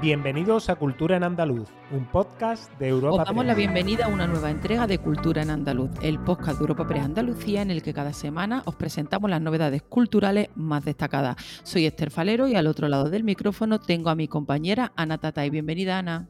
Bienvenidos a Cultura en Andaluz, un podcast de Europa. Os damos la bienvenida a una nueva entrega de Cultura en Andaluz, el podcast de Europa Press Andalucía en el que cada semana os presentamos las novedades culturales más destacadas. Soy Esther Falero y al otro lado del micrófono tengo a mi compañera Ana Tatay. Bienvenida, Ana.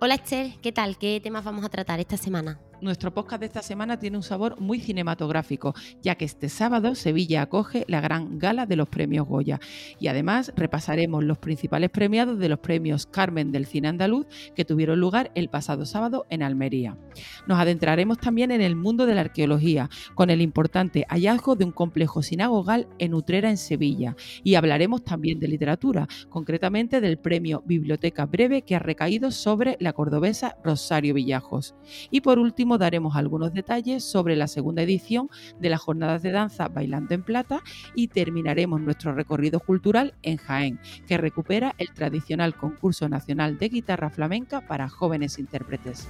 Hola Esther, ¿qué tal? ¿Qué temas vamos a tratar esta semana? Nuestro podcast de esta semana tiene un sabor muy cinematográfico, ya que este sábado Sevilla acoge la gran gala de los premios Goya. Y además repasaremos los principales premiados de los premios Carmen del Cine Andaluz que tuvieron lugar el pasado sábado en Almería. Nos adentraremos también en el mundo de la arqueología, con el importante hallazgo de un complejo sinagogal en Utrera, en Sevilla. Y hablaremos también de literatura, concretamente del premio Biblioteca Breve que ha recaído sobre la cordobesa Rosario Villajos. Y por último, daremos algunos detalles sobre la segunda edición de las jornadas de danza Bailando en Plata y terminaremos nuestro recorrido cultural en Jaén, que recupera el tradicional concurso nacional de guitarra flamenca para jóvenes intérpretes.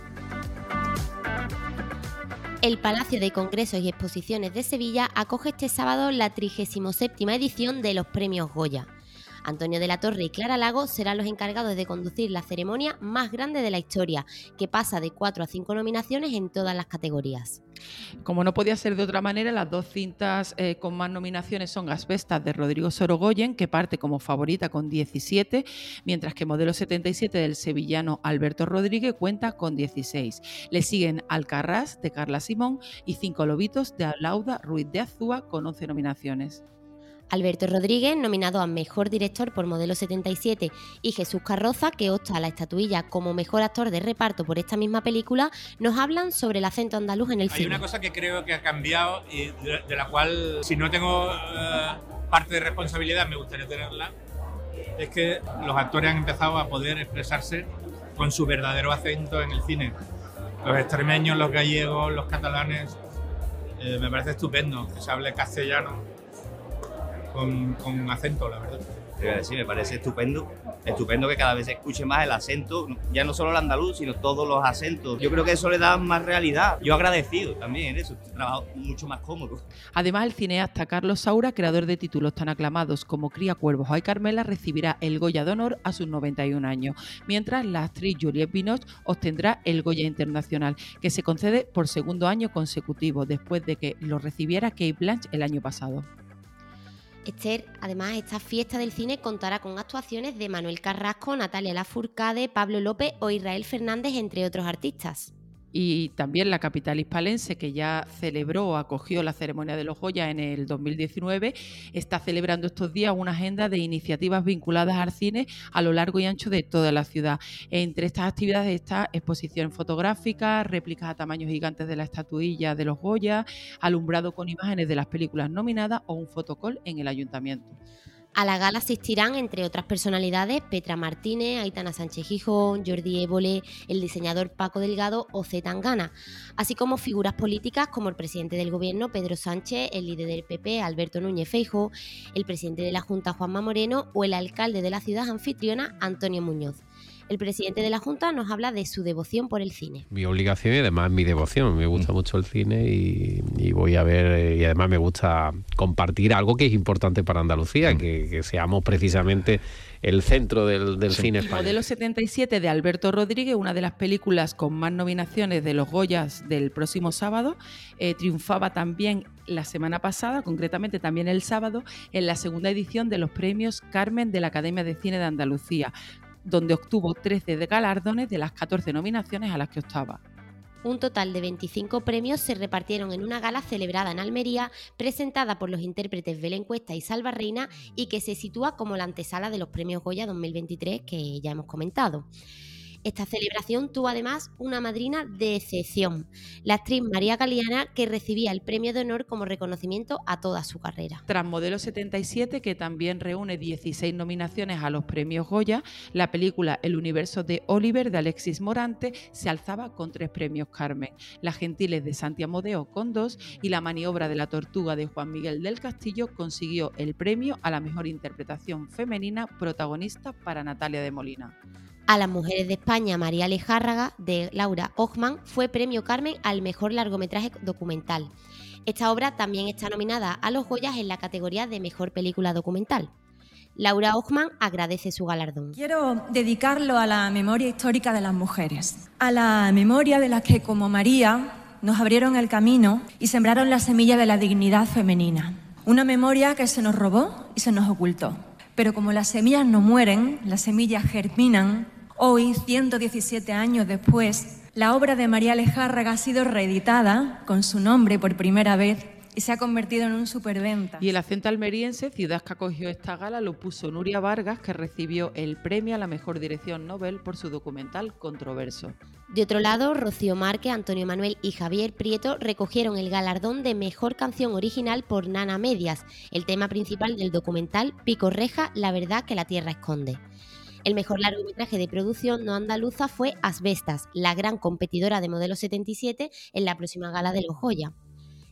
El Palacio de Congresos y Exposiciones de Sevilla acoge este sábado la 37 edición de los Premios Goya. Antonio de la Torre y Clara Lago serán los encargados de conducir la ceremonia más grande de la historia, que pasa de 4 a 5 nominaciones en todas las categorías. Como no podía ser de otra manera, las dos cintas eh, con más nominaciones son Asbestas de Rodrigo Sorogoyen, que parte como favorita con 17, mientras que Modelo 77 del sevillano Alberto Rodríguez cuenta con 16. Le siguen Alcarrás de Carla Simón y Cinco Lobitos de Lauda Ruiz de Azúa con 11 nominaciones. Alberto Rodríguez, nominado a Mejor Director por Modelo 77, y Jesús Carroza, que opta a la estatuilla como Mejor Actor de Reparto por esta misma película, nos hablan sobre el acento andaluz en el cine. Hay una cosa que creo que ha cambiado y de, la cual, si no tengo eh, parte de responsabilidad, me gustaría tenerla, es que los actores han empezado a poder expresarse con su verdadero acento en el cine. Los extremeños, los gallegos, los catalanes, eh, me parece estupendo que se hable castellano con, acento, la verdad. Sí, me parece estupendo, estupendo que cada vez se escuche más el acento, ya no solo el andaluz, sino todos los acentos. Yo creo que eso le da más realidad. Yo agradecido también eso, trabajo mucho más cómodo. Además, el cineasta Carlos Saura, creador de títulos tan aclamados como Cría Cuervos o Ay Carmela, recibirá el Goya de Honor a sus 91 años, mientras la actriz Juliette Binoche obtendrá el Goya Internacional, que se concede por segundo año consecutivo, después de que lo recibiera Kate Blanche el año pasado. Esther, además, esta fiesta del cine contará con actuaciones de Manuel Carrasco, Natalia Lafourcade, Pablo López o Israel Fernández, entre otros artistas y también la capital hispalense, que ya celebró acogió la ceremonia de los Goya en el 2019, está celebrando estos días una agenda de iniciativas vinculadas al cine a lo largo y ancho de toda la ciudad. Entre estas actividades está exposición fotográfica, réplicas a tamaños gigantes de la estatuilla de los Goya, alumbrado con imágenes de las películas nominadas o un fotocall en el ayuntamiento. A la gala asistirán, entre otras personalidades, Petra Martínez, Aitana Sánchez Gijón, Jordi Évole, el diseñador Paco Delgado o Zetangana, así como figuras políticas como el presidente del gobierno Pedro Sánchez, el líder del PP Alberto Núñez Feijo, el presidente de la Junta Juanma Moreno o el alcalde de la ciudad anfitriona Antonio Muñoz. El presidente de la Junta nos habla de su devoción por el cine. Mi obligación y además mi devoción. Me gusta mm. mucho el cine y, voy a ver, eh, y además me gusta compartir algo que es importante para Andalucía, mm. que, seamos precisamente el centro del, cine español. Modelo 77 de Alberto Rodríguez, una de las películas con más nominaciones de los Goyas del próximo sábado, eh, triunfaba también la semana pasada, concretamente también el sábado, en la segunda edición de los premios Carmen de la Academia de Cine de Andalucía, donde obtuvo 13 de galardones de las 14 nominaciones a las que optaba. Un total de 25 premios se repartieron en una gala celebrada en Almería, presentada por los intérpretes Belén Cuesta y Salva Reina y que se sitúa como la antesala de los premios Goya 2023 que ya hemos comentado. Esta celebración tuvo además una madrina de excepción, la actriz María Galeana, que recibía el premio de honor como reconocimiento a toda su carrera. Tras Modelo 77, que también reúne 16 nominaciones a los premios Goya, la película El universo de Oliver de Alexis Morante se alzaba con tres premios Carmen, Las Gentiles de Santiago Modeo con dos y La maniobra de la tortuga de Juan Miguel del Castillo consiguió el premio a la mejor interpretación femenina protagonista para Natalia de Molina. A las mujeres de España, María Lejárraga, de Laura Ochman, fue premio Carmen al mejor largometraje documental. Esta obra también está nominada a los Goyas en la categoría de mejor película documental. Laura Ochman agradece su galardón. Quiero dedicarlo a la memoria histórica de las mujeres, a la memoria de las que, como María, nos abrieron el camino y sembraron la semilla de la dignidad femenina. Una memoria que se nos robó y se nos ocultó. Pero como las semillas no mueren, las semillas germinan, hoy, 117 años después, la obra de María Lejárraga ha sido reeditada con su nombre por primera vez y se ha convertido en un superventa. Y el acento almeriense, ciudad que acogió esta gala, lo puso Nuria Vargas, que recibió el premio a la mejor dirección Nobel por su documental Controverso. De otro lado, Rocío Márquez, Antonio Manuel y Javier Prieto recogieron el galardón de mejor canción original por Nana Medias, el tema principal del documental Pico Reja, la verdad que la tierra esconde. El mejor largometraje de producción no andaluza fue Asbestas, la gran competidora de Modelo 77 en la próxima gala de los Joya.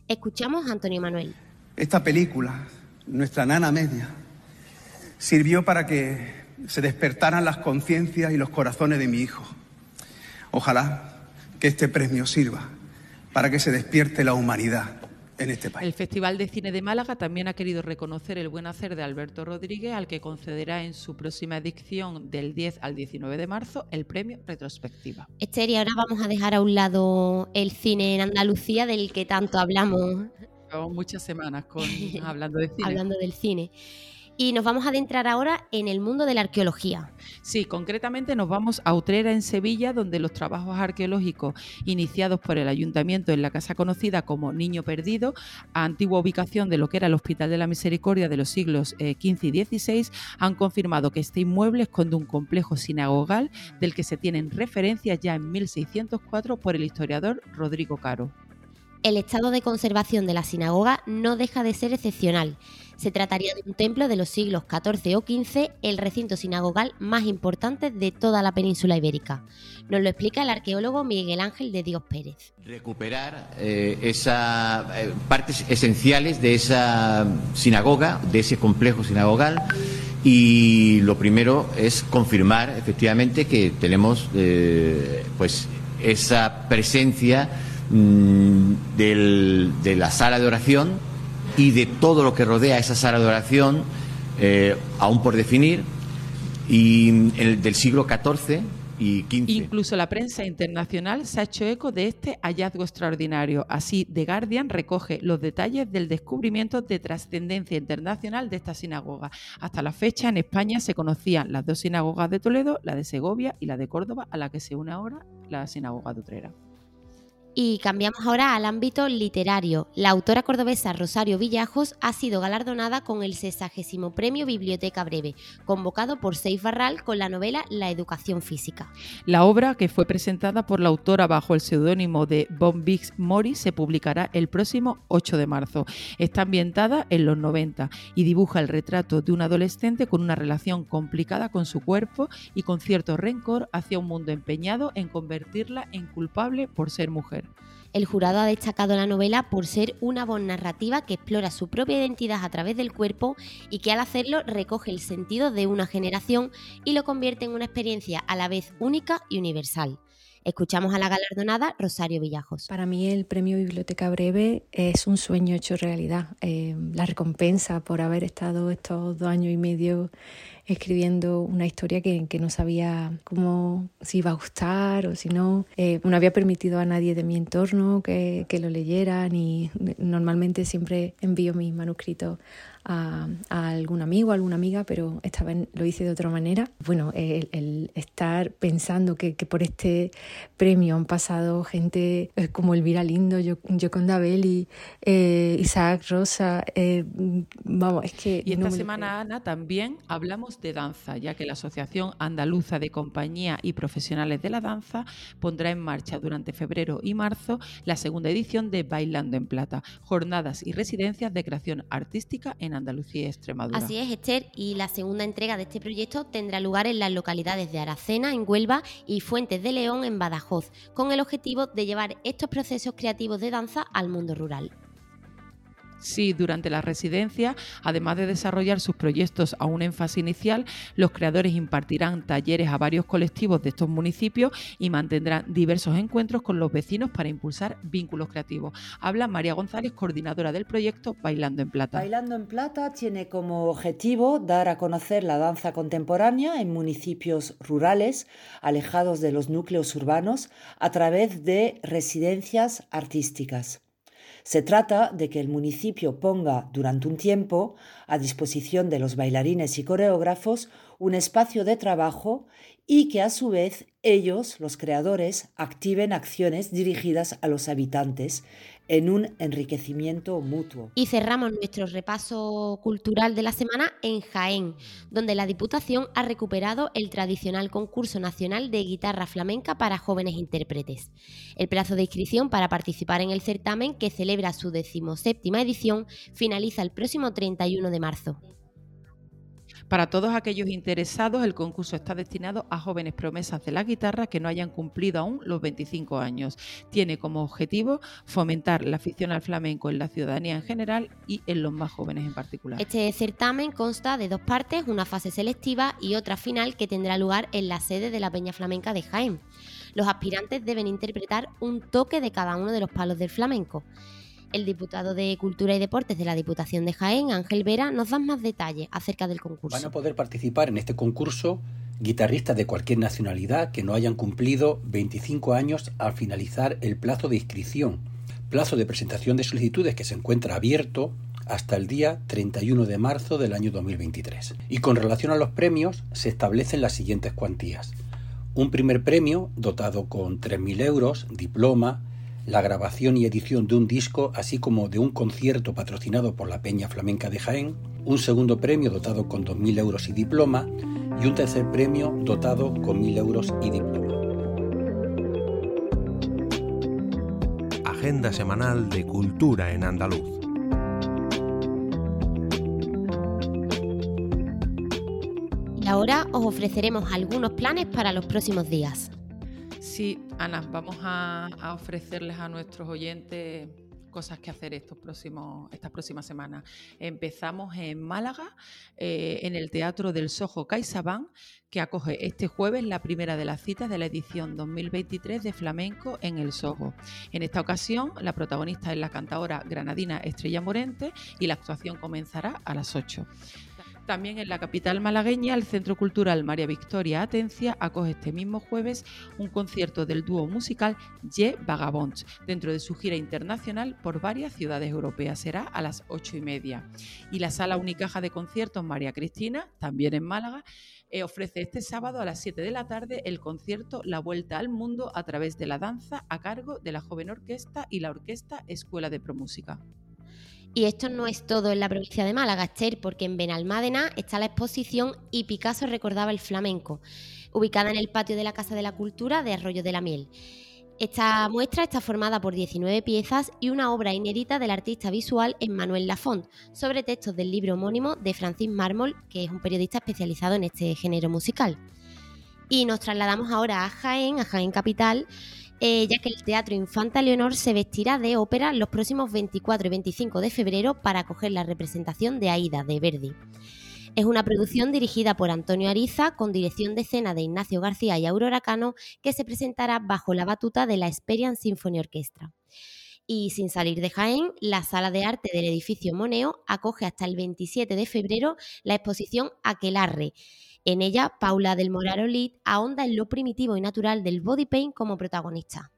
Escuchamos a Antonio Manuel. Esta película, nuestra nana media, sirvió para que se despertaran las conciencias y los corazones de mi hijo. Ojalá que este premio sirva para que se despierte la humanidad en este país. El Festival de Cine de Málaga también ha querido reconocer el buen hacer de Alberto Rodríguez, al que concederá en su próxima edición del 10 al 19 de marzo el premio Retrospectiva. Esther, y ahora vamos a dejar a un lado el cine en Andalucía del que tanto hablamos. Llevamos muchas semanas con, hablando de cine. hablando del cine. Y nos vamos a adentrar ahora en el mundo de la arqueología. Sí, concretamente nos vamos a Utrera, en Sevilla, donde los trabajos arqueológicos iniciados por el ayuntamiento en la casa conocida como Niño Perdido, a antigua ubicación de lo que era el Hospital de la Misericordia de los siglos XV eh, y XVI, han confirmado que este inmueble esconde un complejo sinagogal del que se tienen referencias ya en 1604 por el historiador Rodrigo Caro. El estado de conservación de la sinagoga no deja de ser excepcional se trataría de un templo de los siglos XIV o XV, el recinto sinagogal más importante de toda la península ibérica. Nos lo explica el arqueólogo Miguel Ángel de Dios Pérez. Recuperar eh, esas eh, partes esenciales de esa sinagoga, de ese complejo sinagogal, y lo primero es confirmar efectivamente que tenemos eh, pues esa presencia mm, de la sala de oración y de todo lo que rodea esa sala de oración, eh, aún por definir, y el del siglo XIV y XV. Incluso la prensa internacional se ha hecho eco de este hallazgo extraordinario. Así, The Guardian recoge los detalles del descubrimiento de trascendencia internacional de esta sinagoga. Hasta la fecha, en España se conocían las dos sinagogas de Toledo, la de Segovia y la de Córdoba, a la que se une ahora la sinagoga de Utrera. Y cambiamos ahora al ámbito literario. La autora cordobesa Rosario Villajos ha sido galardonada con el 60 Premio Biblioteca Breve, convocado por Seif Barral con la novela La Educación Física. La obra, que fue presentada por la autora bajo el seudónimo de Von Bix Mori, se publicará el próximo 8 de marzo. Está ambientada en los 90 y dibuja el retrato de un adolescente con una relación complicada con su cuerpo y con cierto rencor hacia un mundo empeñado en convertirla en culpable por ser mujer. El jurado ha destacado la novela por ser una voz narrativa que explora su propia identidad a través del cuerpo y que al hacerlo recoge el sentido de una generación y lo convierte en una experiencia a la vez única y universal. Escuchamos a la galardonada Rosario Villajos. Para mí el premio Biblioteca Breve es un sueño hecho realidad. Eh, la recompensa por haber estado estos dos años y medio escribiendo una historia que, no sabía cómo si iba a gustar o si no. Eh, no había permitido a nadie de mi entorno que, que lo leyeran y normalmente siempre envío mis manuscritos a, algún amigo, a alguna amiga, pero esta vez lo hice de otra manera. Bueno, el, estar pensando que, por este premio han pasado gente eh, como Elvira Lindo, yo, con Belli, eh, Isaac Rosa, eh, vamos, es que... Y esta semana, Ana, también hablamos de danza, ya que la Asociación Andaluza de Compañía y Profesionales de la Danza pondrá en marcha durante febrero y marzo la segunda edición de Bailando en Plata, jornadas y residencias de creación artística en Andalucía y Extremadura. Así es, Esther, y la segunda entrega de este proyecto tendrá lugar en las localidades de Aracena, en Huelva, y Fuentes de León, en Badajoz, con el objetivo de llevar estos procesos creativos de danza al mundo rural. Sí, durante la residencia, además de desarrollar sus proyectos a un énfasis inicial, los creadores impartirán talleres a varios colectivos de estos municipios y mantendrán diversos encuentros con los vecinos para impulsar vínculos creativos. Habla María González, coordinadora del proyecto Bailando en Plata. Bailando en Plata tiene como objetivo dar a conocer la danza contemporánea en municipios rurales, alejados de los núcleos urbanos, a través de residencias artísticas. Se trata de que el municipio ponga durante un tiempo a disposición de los bailarines y coreógrafos un espacio de trabajo y que a su vez ellos, los creadores, activen acciones dirigidas a los habitantes en un enriquecimiento mutuo. Y cerramos nuestro repaso cultural de la semana en Jaén, donde la Diputación ha recuperado el tradicional concurso nacional de guitarra flamenca para jóvenes intérpretes. El plazo de inscripción para participar en el certamen, que celebra su decimoséptima edición, finaliza el próximo 31 de marzo. Para todos aquellos interesados, el concurso está destinado a jóvenes promesas de la guitarra que no hayan cumplido aún los 25 años. Tiene como objetivo fomentar la afición al flamenco en la ciudadanía en general y en los más jóvenes en particular. Este certamen consta de dos partes, una fase selectiva y otra final que tendrá lugar en la sede de la Peña Flamenca de Jaén. Los aspirantes deben interpretar un toque de cada uno de los palos del flamenco. El diputado de Cultura y Deportes de la Diputación de Jaén, Ángel Vera, nos da más detalles acerca del concurso. Van a poder participar en este concurso guitarristas de cualquier nacionalidad que no hayan cumplido 25 años al finalizar el plazo de inscripción, plazo de presentación de solicitudes que se encuentra abierto hasta el día 31 de marzo del año 2023. Y con relación a los premios, se establecen las siguientes cuantías. Un primer premio dotado con 3.000 euros, diploma, la grabación y edición de un disco, así como de un concierto patrocinado por la Peña Flamenca de Jaén, un segundo premio dotado con 2.000 euros y diploma, y un tercer premio dotado con 1.000 euros y diploma. Agenda semanal de Cultura en Andaluz. Y ahora os ofreceremos algunos planes para los próximos días. Ana, vamos a, ofrecerles a nuestros oyentes cosas que hacer estos próximos, estas próximas semanas. Empezamos en Málaga, eh, en el Teatro del Sojo CaixaBank, que acoge este jueves la primera de las citas de la edición 2023 de Flamenco en el Soho. En esta ocasión, la protagonista es la cantadora granadina Estrella Morente y la actuación comenzará a las 8. También en la capital malagueña, el Centro Cultural María Victoria Atencia acoge este mismo jueves un concierto del dúo musical Ye Vagabonds dentro de su gira internacional por varias ciudades europeas. Será a las ocho y media. Y la Sala Unicaja de Conciertos María Cristina, también en Málaga, eh, ofrece este sábado a las 7 de la tarde el concierto La Vuelta al Mundo a través de la danza a cargo de la Joven Orquesta y la Orquesta Escuela de Promúsica. Y esto no es todo en la provincia de Málaga, Esther, porque en Benalmádena está la exposición Y Picasso recordaba el flamenco, ubicada en el patio de la Casa de la Cultura de Arroyo de la Miel. Esta muestra está formada por 19 piezas y una obra inédita del artista visual Emmanuel Lafont, sobre textos del libro homónimo de Francis Mármol, que es un periodista especializado en este género musical. Y nos trasladamos ahora a Jaén, a Jaén Capital, eh, ya que el Teatro Infanta Leonor se vestirá de ópera los próximos 24 y 25 de febrero para acoger la representación de Aida de Verdi. Es una producción dirigida por Antonio Ariza, con dirección de escena de Ignacio García y Aurora Cano, que se presentará bajo la batuta de la Experience Symphony Orchestra. Y sin salir de Jaén, la sala de arte del edificio Moneo acoge hasta el 27 de febrero la exposición Aquelarre, en ella, Paula del Morar ahonda en lo primitivo y natural del body paint como protagonista.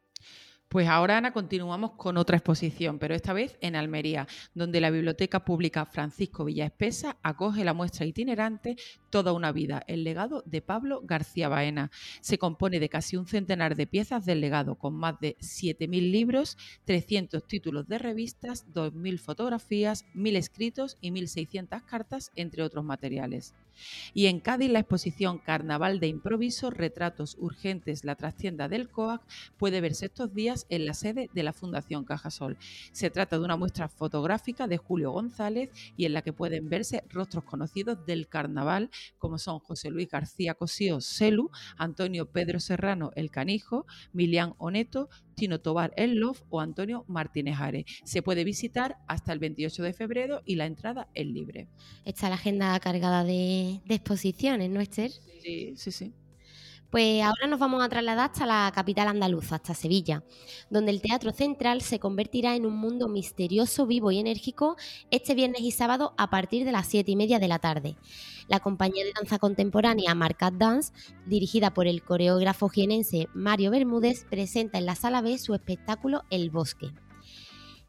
Pues ahora, Ana, continuamos con otra exposición, pero esta vez en Almería, donde la Biblioteca Pública Francisco Villaespesa acoge la muestra itinerante Toda una vida, el legado de Pablo García Baena. Se compone de casi un centenar de piezas del legado, con más de 7.000 libros, 300 títulos de revistas, 2.000 fotografías, 1.000 escritos y 1.600 cartas, entre otros materiales. Y en Cádiz, la exposición Carnaval de Improviso, Retratos Urgentes, la trastienda del COAC, puede verse estos días en la sede de la Fundación Cajasol. Se trata de una muestra fotográfica de Julio González y en la que pueden verse rostros conocidos del carnaval, como son José Luis García Cosío Celu, Antonio Pedro Serrano El Canijo, Milián Oneto, Tino Tobar El Love o Antonio Martínez Are. Se puede visitar hasta el 28 de febrero y la entrada es libre. Está la agenda cargada de, de exposiciones, ¿no, Esther? Sí, sí, sí. Pues ahora nos vamos a trasladar hasta la capital andaluza, hasta Sevilla, donde el Teatro Central se convertirá en un mundo misterioso, vivo y enérgico este viernes y sábado a partir de las 7 y media de la tarde. La compañía de danza contemporánea Marcat Dance, dirigida por el coreógrafo jienense Mario Bermúdez, presenta en la sala B su espectáculo El Bosque.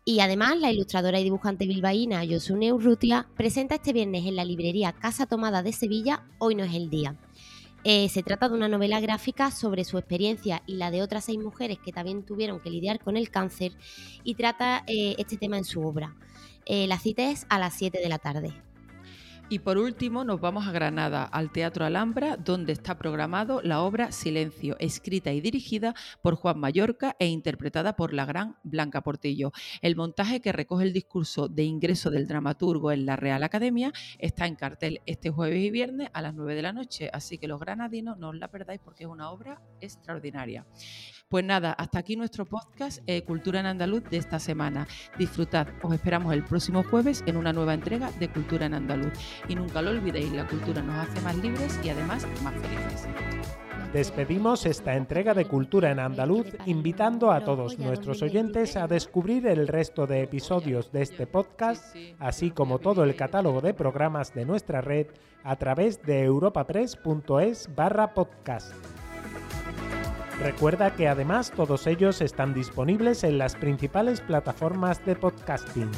Y además, la ilustradora y dibujante bilbaína Yosune Urrutia presenta este viernes en la librería Casa Tomada de Sevilla Hoy no es el día eh, se trata de una novela gráfica sobre su experiencia y la de otras seis mujeres que también tuvieron que lidiar con el cáncer y trata eh, este tema en su obra. Eh, la cita es a las 7 de la tarde. Y por último nos vamos a Granada, al Teatro Alhambra, donde está programado la obra Silencio, escrita y dirigida por Juan Mallorca e interpretada por la gran Blanca Portillo. El montaje que recoge el discurso de ingreso del dramaturgo en la Real Academia está en cartel este jueves y viernes a las 9 de la noche, así que los granadinos no os la perdáis porque es una obra extraordinaria. Pues nada, hasta aquí nuestro podcast eh, Cultura en Andaluz de esta semana. Disfrutad, os esperamos el próximo jueves en una nueva entrega de Cultura en Andaluz. Y nunca lo olvidéis, la cultura nos hace más libres y además más felices. Despedimos esta entrega de Cultura en Andaluz invitando a todos nuestros oyentes a descubrir el resto de episodios de este podcast, así como todo el catálogo de programas de nuestra red a través de europapress.es barra podcast. Recuerda que además todos ellos están disponibles en las principales plataformas de podcasting.